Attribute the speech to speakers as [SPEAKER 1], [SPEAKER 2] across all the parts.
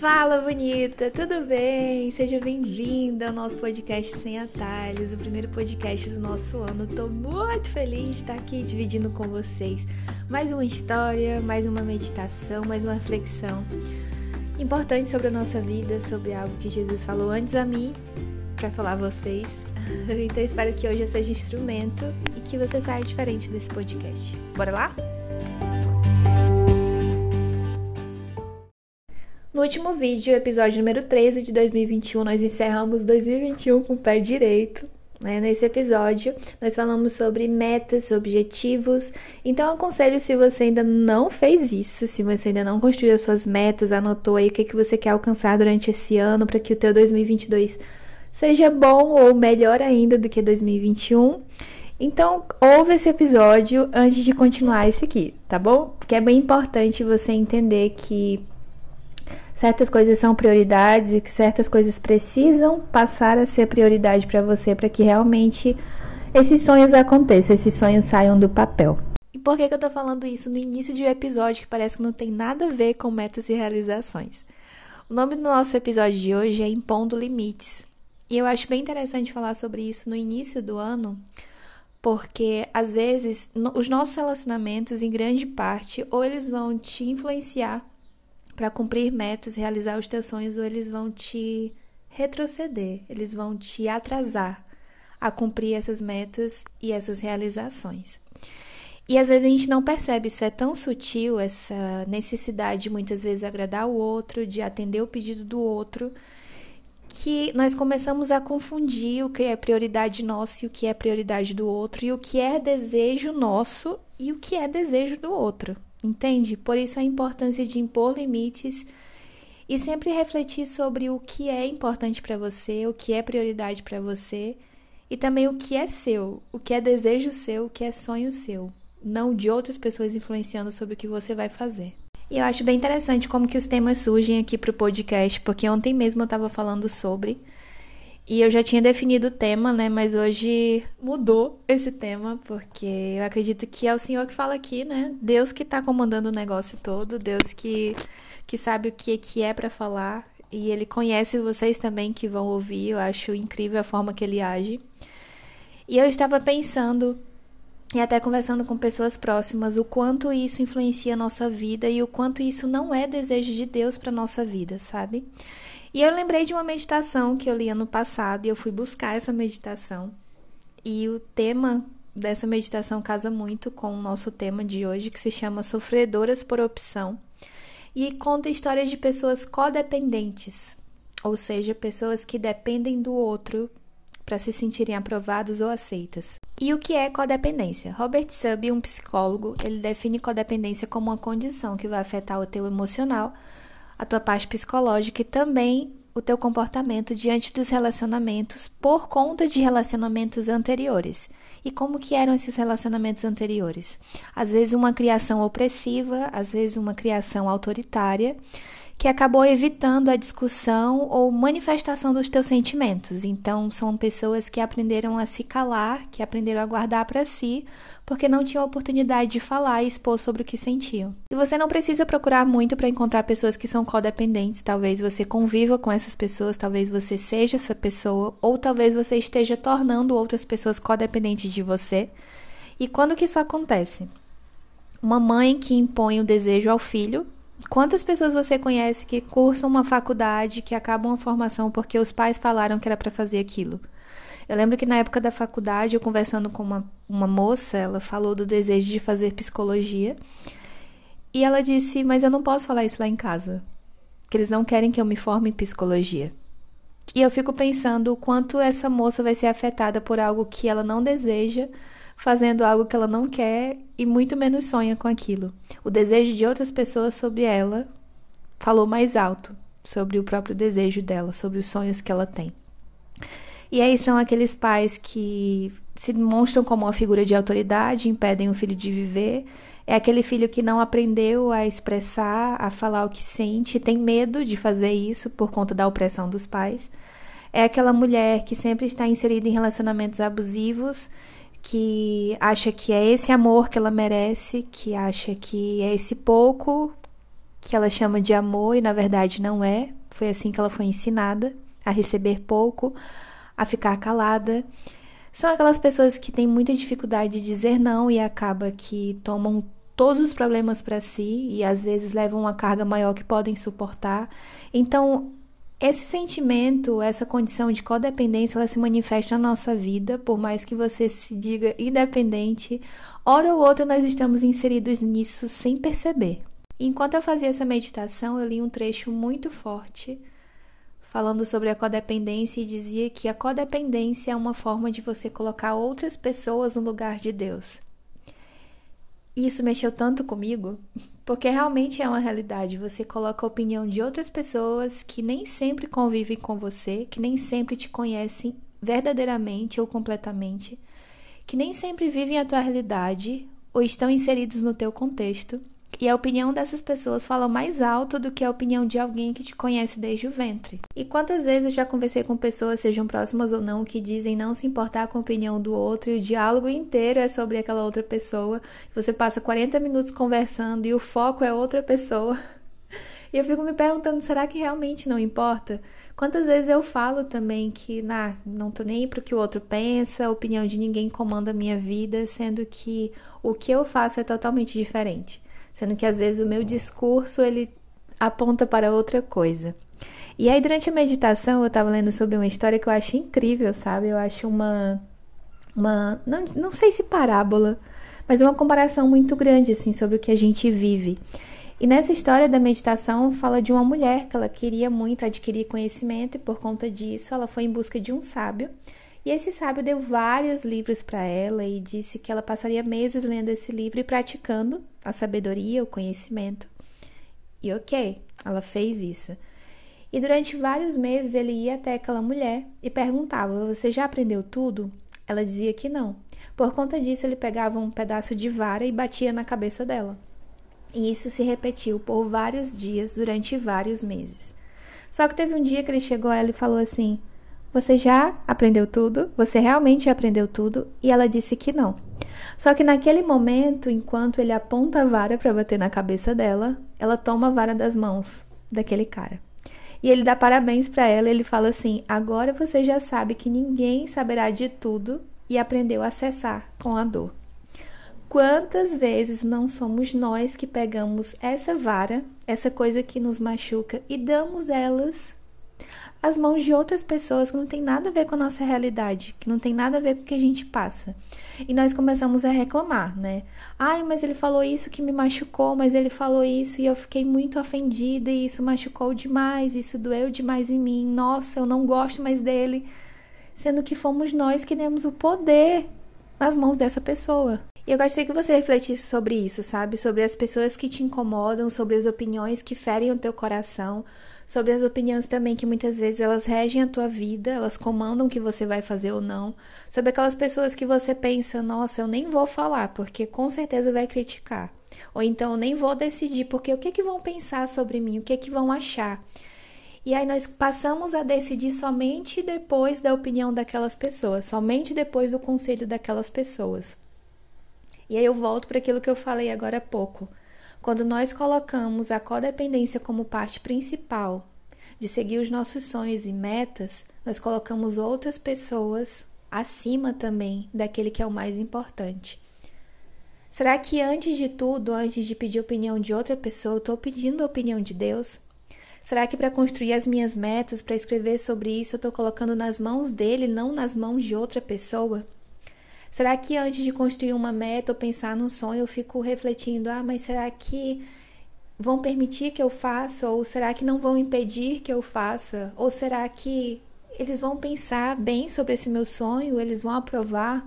[SPEAKER 1] Fala bonita, tudo bem? Seja bem-vinda ao nosso podcast Sem Atalhos, o primeiro podcast do nosso ano. Tô muito feliz de estar aqui dividindo com vocês mais uma história, mais uma meditação, mais uma reflexão importante sobre a nossa vida, sobre algo que Jesus falou antes a mim para falar a vocês. Então espero que hoje eu seja instrumento e que você saia diferente desse podcast. Bora lá? No último vídeo, episódio número 13 de 2021, nós encerramos 2021 com o pé direito. Né? Nesse episódio, nós falamos sobre metas, objetivos. Então, eu aconselho se você ainda não fez isso, se você ainda não construiu as suas metas, anotou aí o que, que você quer alcançar durante esse ano para que o teu 2022 seja bom ou melhor ainda do que 2021. Então, ouve esse episódio antes de continuar esse aqui, tá bom? Porque é bem importante você entender que certas coisas são prioridades e que certas coisas precisam passar a ser prioridade para você para que realmente esses sonhos aconteçam, esses sonhos saiam do papel. E por que, que eu tô falando isso no início de um episódio que parece que não tem nada a ver com metas e realizações? O nome do nosso episódio de hoje é Impondo Limites. E eu acho bem interessante falar sobre isso no início do ano, porque às vezes os nossos relacionamentos, em grande parte, ou eles vão te influenciar para cumprir metas, realizar os teus sonhos, ou eles vão te retroceder, eles vão te atrasar a cumprir essas metas e essas realizações. E às vezes a gente não percebe, isso é tão sutil, essa necessidade de muitas vezes agradar o outro, de atender o pedido do outro, que nós começamos a confundir o que é prioridade nossa e o que é prioridade do outro, e o que é desejo nosso e o que é desejo do outro. Entende? Por isso a importância de impor limites e sempre refletir sobre o que é importante para você, o que é prioridade para você e também o que é seu, o que é desejo seu, o que é sonho seu, não de outras pessoas influenciando sobre o que você vai fazer. E eu acho bem interessante como que os temas surgem aqui para o podcast, porque ontem mesmo eu estava falando sobre e eu já tinha definido o tema, né? Mas hoje mudou esse tema, porque eu acredito que é o Senhor que fala aqui, né? Deus que tá comandando o negócio todo, Deus que, que sabe o que, que é para falar. E ele conhece vocês também que vão ouvir. Eu acho incrível a forma que ele age. E eu estava pensando e até conversando com pessoas próximas o quanto isso influencia a nossa vida e o quanto isso não é desejo de Deus para nossa vida, sabe? E eu lembrei de uma meditação que eu li ano passado e eu fui buscar essa meditação. E o tema dessa meditação casa muito com o nosso tema de hoje, que se chama Sofredoras por Opção. E conta histórias de pessoas codependentes, ou seja, pessoas que dependem do outro para se sentirem aprovadas ou aceitas. E o que é codependência? Robert Subb, um psicólogo, ele define codependência como uma condição que vai afetar o teu emocional, a tua parte psicológica e também o teu comportamento diante dos relacionamentos por conta de relacionamentos anteriores. E como que eram esses relacionamentos anteriores? Às vezes uma criação opressiva, às vezes uma criação autoritária, que acabou evitando a discussão ou manifestação dos teus sentimentos. Então, são pessoas que aprenderam a se calar, que aprenderam a guardar para si, porque não tinham oportunidade de falar e expor sobre o que sentiam. E você não precisa procurar muito para encontrar pessoas que são codependentes. Talvez você conviva com essas pessoas, talvez você seja essa pessoa, ou talvez você esteja tornando outras pessoas codependentes de você. E quando que isso acontece? Uma mãe que impõe o desejo ao filho Quantas pessoas você conhece que cursam uma faculdade, que acabam a formação porque os pais falaram que era para fazer aquilo? Eu lembro que na época da faculdade, eu conversando com uma, uma moça, ela falou do desejo de fazer psicologia. E ela disse: Mas eu não posso falar isso lá em casa. Que eles não querem que eu me forme em psicologia. E eu fico pensando o quanto essa moça vai ser afetada por algo que ela não deseja, fazendo algo que ela não quer e muito menos sonha com aquilo. O desejo de outras pessoas sobre ela falou mais alto sobre o próprio desejo dela, sobre os sonhos que ela tem. E aí são aqueles pais que se demonstram como uma figura de autoridade, impedem o filho de viver. É aquele filho que não aprendeu a expressar, a falar o que sente, tem medo de fazer isso por conta da opressão dos pais. É aquela mulher que sempre está inserida em relacionamentos abusivos que acha que é esse amor que ela merece, que acha que é esse pouco que ela chama de amor e na verdade não é. Foi assim que ela foi ensinada a receber pouco, a ficar calada. São aquelas pessoas que têm muita dificuldade de dizer não e acaba que tomam todos os problemas para si e às vezes levam uma carga maior que podem suportar. Então, esse sentimento, essa condição de codependência, ela se manifesta na nossa vida, por mais que você se diga independente, hora ou outra nós estamos inseridos nisso sem perceber. Enquanto eu fazia essa meditação, eu li um trecho muito forte falando sobre a codependência e dizia que a codependência é uma forma de você colocar outras pessoas no lugar de Deus. E isso mexeu tanto comigo, porque realmente é uma realidade. Você coloca a opinião de outras pessoas que nem sempre convivem com você, que nem sempre te conhecem verdadeiramente ou completamente, que nem sempre vivem a tua realidade ou estão inseridos no teu contexto e a opinião dessas pessoas fala mais alto do que a opinião de alguém que te conhece desde o ventre. E quantas vezes eu já conversei com pessoas, sejam próximas ou não, que dizem não se importar com a opinião do outro e o diálogo inteiro é sobre aquela outra pessoa. Você passa 40 minutos conversando e o foco é outra pessoa. E eu fico me perguntando, será que realmente não importa? Quantas vezes eu falo também que nah, não tô nem pro que o outro pensa, a opinião de ninguém comanda a minha vida, sendo que o que eu faço é totalmente diferente sendo que às vezes o meu discurso ele aponta para outra coisa. E aí durante a meditação eu estava lendo sobre uma história que eu acho incrível, sabe? Eu acho uma uma não, não sei se parábola, mas uma comparação muito grande assim sobre o que a gente vive. E nessa história da meditação fala de uma mulher que ela queria muito adquirir conhecimento e por conta disso ela foi em busca de um sábio e esse sábio deu vários livros para ela e disse que ela passaria meses lendo esse livro e praticando a sabedoria, o conhecimento. E ok, ela fez isso. E durante vários meses ele ia até aquela mulher e perguntava: Você já aprendeu tudo? Ela dizia que não. Por conta disso, ele pegava um pedaço de vara e batia na cabeça dela. E isso se repetiu por vários dias durante vários meses. Só que teve um dia que ele chegou a ela e falou assim: você já aprendeu tudo? Você realmente aprendeu tudo? E ela disse que não. Só que naquele momento, enquanto ele aponta a vara para bater na cabeça dela, ela toma a vara das mãos daquele cara. E ele dá parabéns para ela, ele fala assim: "Agora você já sabe que ninguém saberá de tudo e aprendeu a cessar com a dor." Quantas vezes não somos nós que pegamos essa vara, essa coisa que nos machuca e damos elas as mãos de outras pessoas que não tem nada a ver com a nossa realidade, que não tem nada a ver com o que a gente passa. E nós começamos a reclamar, né? Ai, mas ele falou isso que me machucou, mas ele falou isso e eu fiquei muito ofendida e isso machucou demais, isso doeu demais em mim. Nossa, eu não gosto mais dele. Sendo que fomos nós que demos o poder nas mãos dessa pessoa. E eu gostaria que você refletisse sobre isso, sabe? Sobre as pessoas que te incomodam, sobre as opiniões que ferem o teu coração, sobre as opiniões também que muitas vezes elas regem a tua vida, elas comandam o que você vai fazer ou não, sobre aquelas pessoas que você pensa, nossa, eu nem vou falar porque com certeza vai criticar, ou então eu nem vou decidir porque o que que vão pensar sobre mim, o que que vão achar. E aí nós passamos a decidir somente depois da opinião daquelas pessoas, somente depois do conselho daquelas pessoas. E aí eu volto para aquilo que eu falei agora há pouco. Quando nós colocamos a codependência como parte principal de seguir os nossos sonhos e metas, nós colocamos outras pessoas acima também daquele que é o mais importante. Será que antes de tudo, antes de pedir opinião de outra pessoa, eu estou pedindo a opinião de Deus? Será que para construir as minhas metas, para escrever sobre isso, eu estou colocando nas mãos dele, não nas mãos de outra pessoa? Será que antes de construir uma meta ou pensar num sonho, eu fico refletindo: ah, mas será que vão permitir que eu faça? Ou será que não vão impedir que eu faça? Ou será que eles vão pensar bem sobre esse meu sonho? Eles vão aprovar?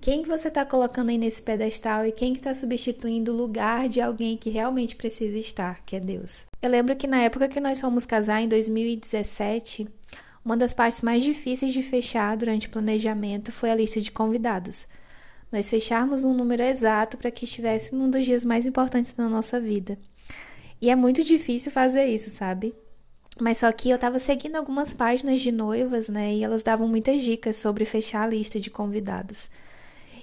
[SPEAKER 1] Quem que você está colocando aí nesse pedestal e quem que está substituindo o lugar de alguém que realmente precisa estar, que é Deus? Eu lembro que na época que nós fomos casar, em 2017, uma das partes mais difíceis de fechar durante o planejamento foi a lista de convidados. Nós fecharmos um número exato para que estivesse num dos dias mais importantes da nossa vida. E é muito difícil fazer isso, sabe? Mas só que eu estava seguindo algumas páginas de noivas, né? E elas davam muitas dicas sobre fechar a lista de convidados.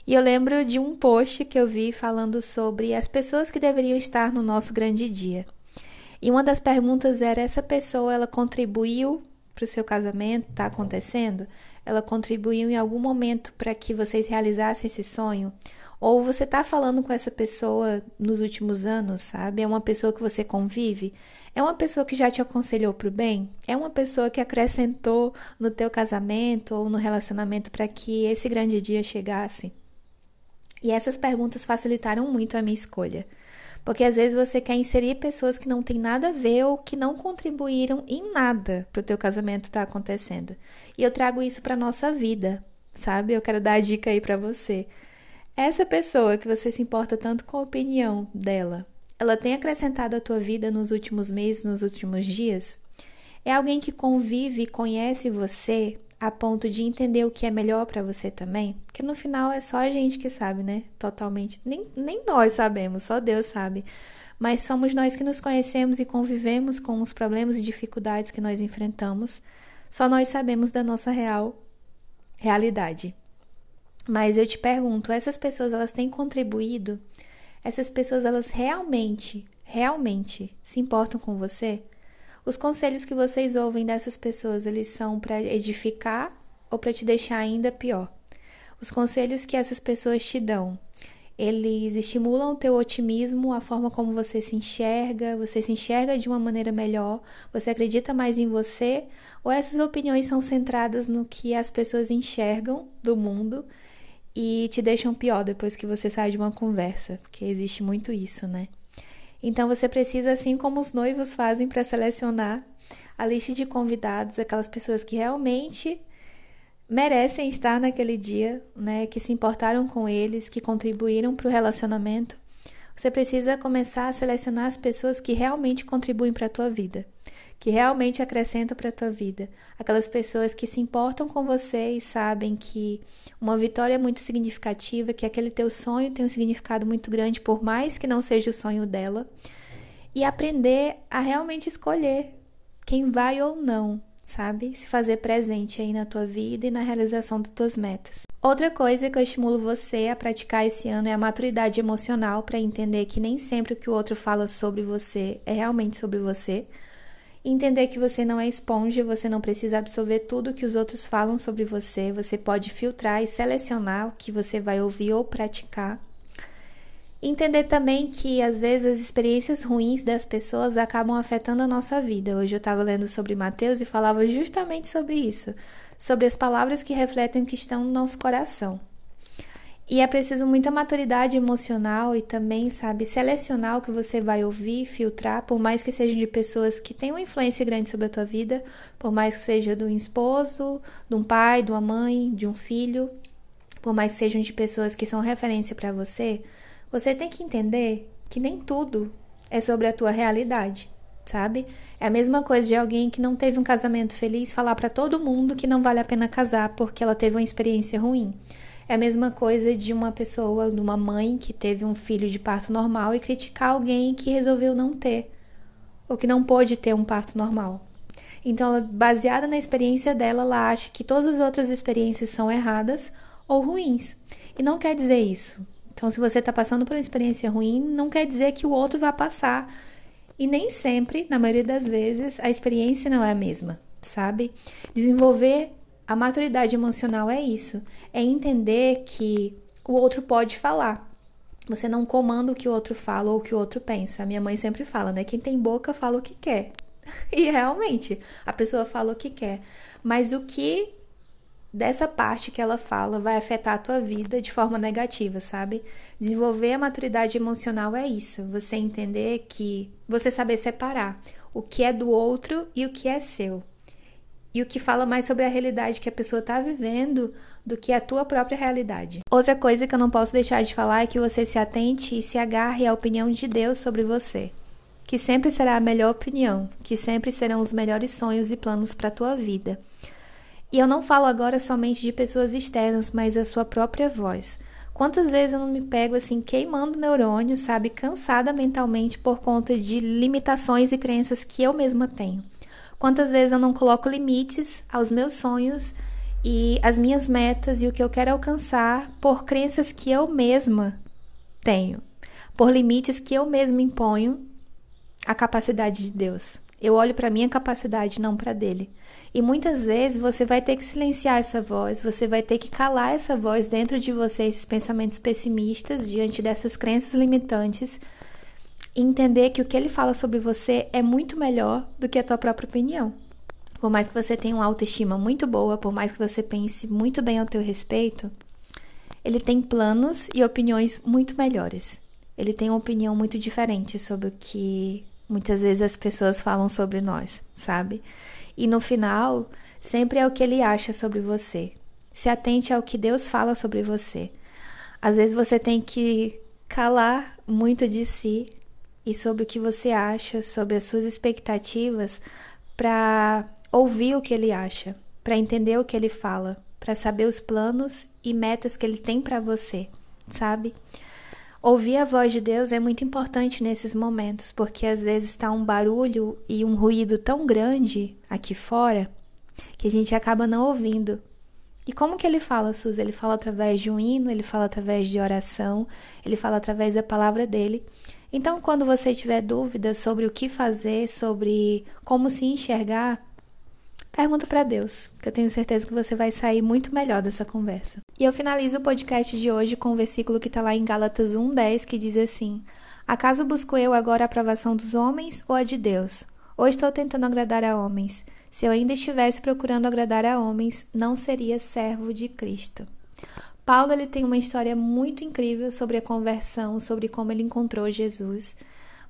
[SPEAKER 1] E eu lembro de um post que eu vi falando sobre as pessoas que deveriam estar no nosso grande dia. E uma das perguntas era: essa pessoa ela contribuiu para o seu casamento? Está acontecendo? Ela contribuiu em algum momento para que vocês realizassem esse sonho? Ou você está falando com essa pessoa nos últimos anos, sabe? É uma pessoa que você convive? É uma pessoa que já te aconselhou para o bem? É uma pessoa que acrescentou no teu casamento ou no relacionamento para que esse grande dia chegasse? E essas perguntas facilitaram muito a minha escolha. Porque às vezes você quer inserir pessoas que não têm nada a ver ou que não contribuíram em nada para o teu casamento estar tá acontecendo. E eu trago isso para nossa vida, sabe? Eu quero dar a dica aí para você. Essa pessoa que você se importa tanto com a opinião dela, ela tem acrescentado a tua vida nos últimos meses, nos últimos dias? É alguém que convive e conhece você a ponto de entender o que é melhor para você também? Porque no final é só a gente que sabe, né? Totalmente. Nem, nem nós sabemos, só Deus sabe. Mas somos nós que nos conhecemos e convivemos com os problemas e dificuldades que nós enfrentamos. Só nós sabemos da nossa real realidade. Mas eu te pergunto, essas pessoas elas têm contribuído? Essas pessoas elas realmente, realmente se importam com você? Os conselhos que vocês ouvem dessas pessoas, eles são para edificar ou para te deixar ainda pior? Os conselhos que essas pessoas te dão, eles estimulam o teu otimismo, a forma como você se enxerga, você se enxerga de uma maneira melhor, você acredita mais em você, ou essas opiniões são centradas no que as pessoas enxergam do mundo e te deixam pior depois que você sai de uma conversa, porque existe muito isso, né? Então você precisa, assim como os noivos fazem para selecionar a lista de convidados, aquelas pessoas que realmente merecem estar naquele dia, né, que se importaram com eles, que contribuíram para o relacionamento. Você precisa começar a selecionar as pessoas que realmente contribuem para a tua vida que realmente acrescentam para a tua vida. Aquelas pessoas que se importam com você e sabem que uma vitória é muito significativa, que aquele teu sonho tem um significado muito grande, por mais que não seja o sonho dela. E aprender a realmente escolher quem vai ou não, sabe? Se fazer presente aí na tua vida e na realização das tuas metas. Outra coisa que eu estimulo você a praticar esse ano é a maturidade emocional para entender que nem sempre o que o outro fala sobre você é realmente sobre você Entender que você não é esponja, você não precisa absorver tudo que os outros falam sobre você, você pode filtrar e selecionar o que você vai ouvir ou praticar. Entender também que às vezes as experiências ruins das pessoas acabam afetando a nossa vida. Hoje eu estava lendo sobre Mateus e falava justamente sobre isso, sobre as palavras que refletem o que estão no nosso coração. E é preciso muita maturidade emocional e também, sabe, selecionar o que você vai ouvir, filtrar, por mais que sejam de pessoas que têm uma influência grande sobre a tua vida, por mais que seja de um esposo, de um pai, de uma mãe, de um filho, por mais que sejam de pessoas que são referência para você, você tem que entender que nem tudo é sobre a tua realidade, sabe? É a mesma coisa de alguém que não teve um casamento feliz falar para todo mundo que não vale a pena casar porque ela teve uma experiência ruim. É a mesma coisa de uma pessoa, de uma mãe que teve um filho de parto normal e criticar alguém que resolveu não ter, ou que não pôde ter um parto normal. Então, baseada na experiência dela, ela acha que todas as outras experiências são erradas ou ruins. E não quer dizer isso. Então, se você está passando por uma experiência ruim, não quer dizer que o outro vai passar. E nem sempre, na maioria das vezes, a experiência não é a mesma, sabe? Desenvolver a maturidade emocional é isso, é entender que o outro pode falar. Você não comanda o que o outro fala ou o que o outro pensa. Minha mãe sempre fala, né? Quem tem boca fala o que quer. E realmente, a pessoa fala o que quer. Mas o que dessa parte que ela fala vai afetar a tua vida de forma negativa, sabe? Desenvolver a maturidade emocional é isso. Você entender que você saber separar o que é do outro e o que é seu e o que fala mais sobre a realidade que a pessoa está vivendo do que a tua própria realidade. Outra coisa que eu não posso deixar de falar é que você se atente e se agarre à opinião de Deus sobre você, que sempre será a melhor opinião, que sempre serão os melhores sonhos e planos para a tua vida. E eu não falo agora somente de pessoas externas, mas a sua própria voz. Quantas vezes eu não me pego assim queimando neurônio, sabe, cansada mentalmente por conta de limitações e crenças que eu mesma tenho. Quantas vezes eu não coloco limites aos meus sonhos e as minhas metas e o que eu quero alcançar por crenças que eu mesma tenho, por limites que eu mesma imponho à capacidade de Deus. Eu olho para minha capacidade, não para dele. E muitas vezes você vai ter que silenciar essa voz, você vai ter que calar essa voz dentro de você, esses pensamentos pessimistas diante dessas crenças limitantes, e entender que o que ele fala sobre você é muito melhor do que a tua própria opinião. Por mais que você tenha uma autoestima muito boa, por mais que você pense muito bem ao teu respeito, ele tem planos e opiniões muito melhores. Ele tem uma opinião muito diferente sobre o que muitas vezes as pessoas falam sobre nós, sabe? E no final, sempre é o que ele acha sobre você. Se atente ao que Deus fala sobre você. Às vezes você tem que calar muito de si e sobre o que você acha, sobre as suas expectativas, para ouvir o que ele acha, para entender o que ele fala, para saber os planos e metas que ele tem para você, sabe? Ouvir a voz de Deus é muito importante nesses momentos, porque às vezes está um barulho e um ruído tão grande aqui fora que a gente acaba não ouvindo. E como que ele fala, Suzy? Ele fala através de um hino, ele fala através de oração, ele fala através da palavra dele. Então, quando você tiver dúvidas sobre o que fazer, sobre como se enxergar, Pergunta para Deus, que eu tenho certeza que você vai sair muito melhor dessa conversa. E eu finalizo o podcast de hoje com o um versículo que está lá em Gálatas 1:10, que diz assim: Acaso busco eu agora a aprovação dos homens ou a de Deus? Ou estou tentando agradar a homens? Se eu ainda estivesse procurando agradar a homens, não seria servo de Cristo. Paulo ele tem uma história muito incrível sobre a conversão, sobre como ele encontrou Jesus.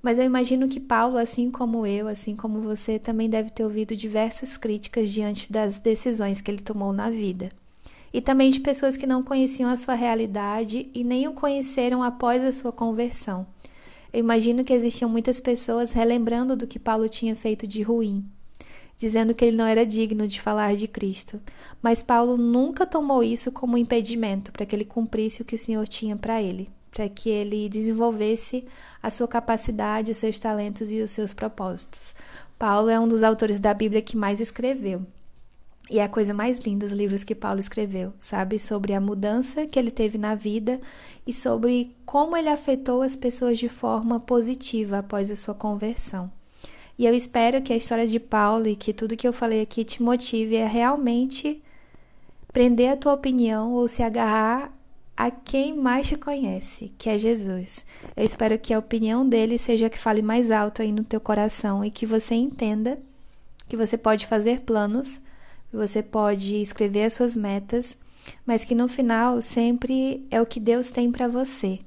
[SPEAKER 1] Mas eu imagino que Paulo, assim como eu, assim como você, também deve ter ouvido diversas críticas diante das decisões que ele tomou na vida. E também de pessoas que não conheciam a sua realidade e nem o conheceram após a sua conversão. Eu imagino que existiam muitas pessoas relembrando do que Paulo tinha feito de ruim, dizendo que ele não era digno de falar de Cristo. Mas Paulo nunca tomou isso como impedimento para que ele cumprisse o que o Senhor tinha para ele para que ele desenvolvesse a sua capacidade, os seus talentos e os seus propósitos. Paulo é um dos autores da Bíblia que mais escreveu. E é a coisa mais linda os livros que Paulo escreveu, sabe? Sobre a mudança que ele teve na vida e sobre como ele afetou as pessoas de forma positiva após a sua conversão. E eu espero que a história de Paulo e que tudo que eu falei aqui te motive a realmente prender a tua opinião ou se agarrar a quem mais te conhece, que é Jesus. Eu espero que a opinião dele seja que fale mais alto aí no teu coração e que você entenda que você pode fazer planos, você pode escrever as suas metas, mas que no final sempre é o que Deus tem para você.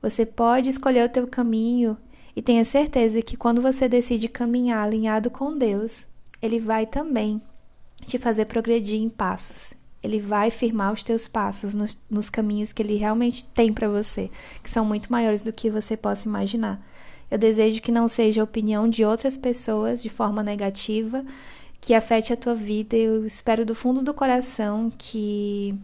[SPEAKER 1] Você pode escolher o teu caminho e tenha certeza que quando você decide caminhar alinhado com Deus, ele vai também te fazer progredir em passos ele vai firmar os teus passos nos, nos caminhos que ele realmente tem para você, que são muito maiores do que você possa imaginar. Eu desejo que não seja a opinião de outras pessoas de forma negativa que afete a tua vida. Eu espero do fundo do coração que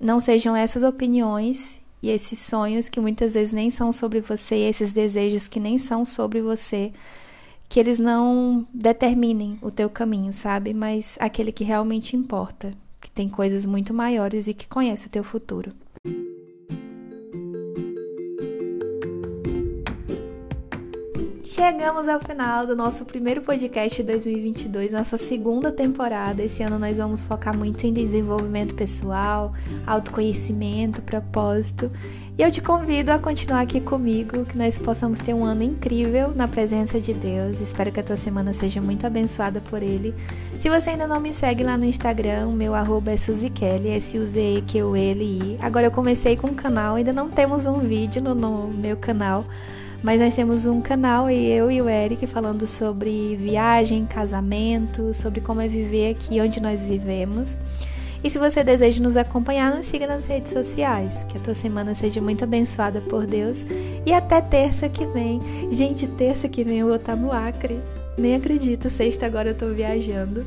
[SPEAKER 1] não sejam essas opiniões e esses sonhos que muitas vezes nem são sobre você, esses desejos que nem são sobre você, que eles não determinem o teu caminho, sabe? Mas aquele que realmente importa que tem coisas muito maiores e que conhece o teu futuro. Chegamos ao final do nosso primeiro podcast de 2022, nossa segunda temporada. Esse ano nós vamos focar muito em desenvolvimento pessoal, autoconhecimento, propósito. E eu te convido a continuar aqui comigo, que nós possamos ter um ano incrível na presença de Deus. Espero que a tua semana seja muito abençoada por Ele. Se você ainda não me segue lá no Instagram, o meu arroba é Suzikelly, S-U-Z-E-Q-U-L-I. Agora eu comecei com um canal, ainda não temos um vídeo no, no meu canal, mas nós temos um canal e eu e o Eric falando sobre viagem, casamento, sobre como é viver aqui onde nós vivemos. E se você deseja nos acompanhar, nos siga nas redes sociais. Que a tua semana seja muito abençoada por Deus. E até terça que vem. Gente, terça que vem eu vou estar no Acre. Nem acredito, sexta agora eu tô viajando.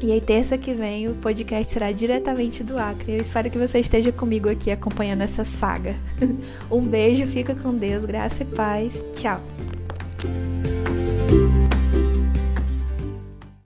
[SPEAKER 1] E aí, terça que vem, o podcast será diretamente do Acre. Eu espero que você esteja comigo aqui acompanhando essa saga. um beijo, fica com Deus, graça e paz. Tchau.